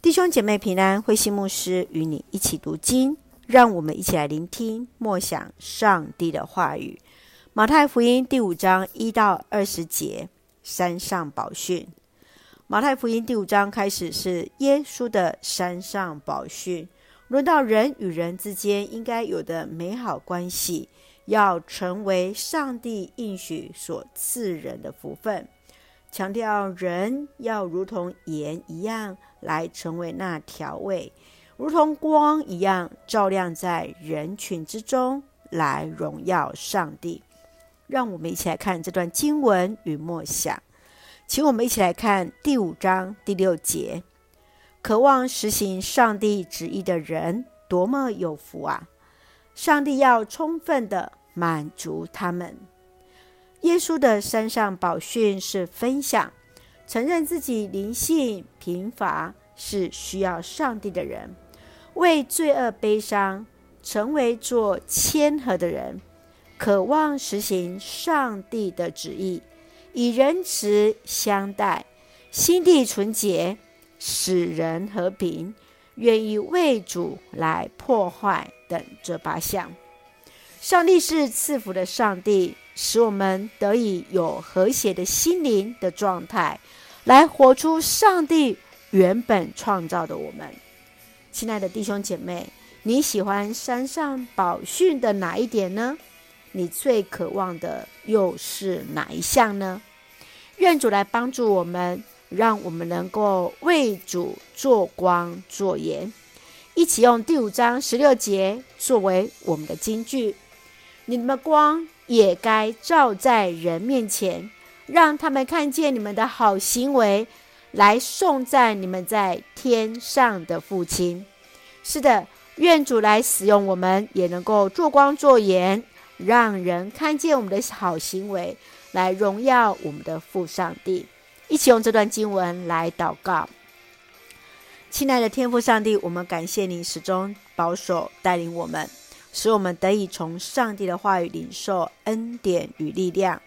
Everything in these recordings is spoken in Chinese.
弟兄姐妹平安，慧心牧师与你一起读经，让我们一起来聆听默想上帝的话语。马太福音第五章一到二十节，山上宝训。马太福音第五章开始是耶稣的山上宝训，论到人与人之间应该有的美好关系，要成为上帝应许所赐人的福分。强调人要如同盐一样来成为那调味，如同光一样照亮在人群之中，来荣耀上帝。让我们一起来看这段经文与默想，请我们一起来看第五章第六节：渴望实行上帝旨意的人，多么有福啊！上帝要充分的满足他们。耶稣的山上宝训是分享，承认自己灵性贫乏，是需要上帝的人，为罪恶悲伤，成为做谦和的人，渴望实行上帝的旨意，以仁慈相待，心地纯洁，使人和平，愿意为主来破坏等这八项。上帝是赐福的上帝。使我们得以有和谐的心灵的状态，来活出上帝原本创造的我们。亲爱的弟兄姐妹，你喜欢山上宝训的哪一点呢？你最渴望的又是哪一项呢？愿主来帮助我们，让我们能够为主做光做盐，一起用第五章十六节作为我们的金句。你们光也该照在人面前，让他们看见你们的好行为，来颂赞你们在天上的父亲。是的，愿主来使用我们，也能够做光做盐，让人看见我们的好行为，来荣耀我们的父上帝。一起用这段经文来祷告。亲爱的天父上帝，我们感谢你始终保守带领我们。使我们得以从上帝的话语领受恩典与力量。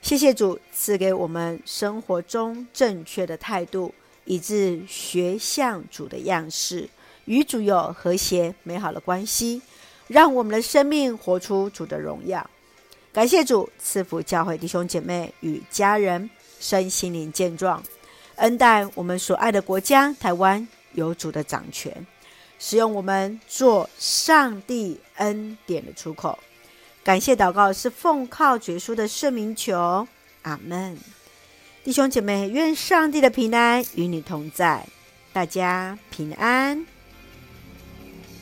谢谢主赐给我们生活中正确的态度，以致学像主的样式，与主有和谐美好的关系，让我们的生命活出主的荣耀。感谢主赐福教会弟兄姐妹与家人身心灵健壮，恩待我们所爱的国家台湾有主的掌权。使用我们做上帝恩典的出口，感谢祷告是奉靠主书的圣名求，阿门。弟兄姐妹，愿上帝的平安与你同在，大家平安。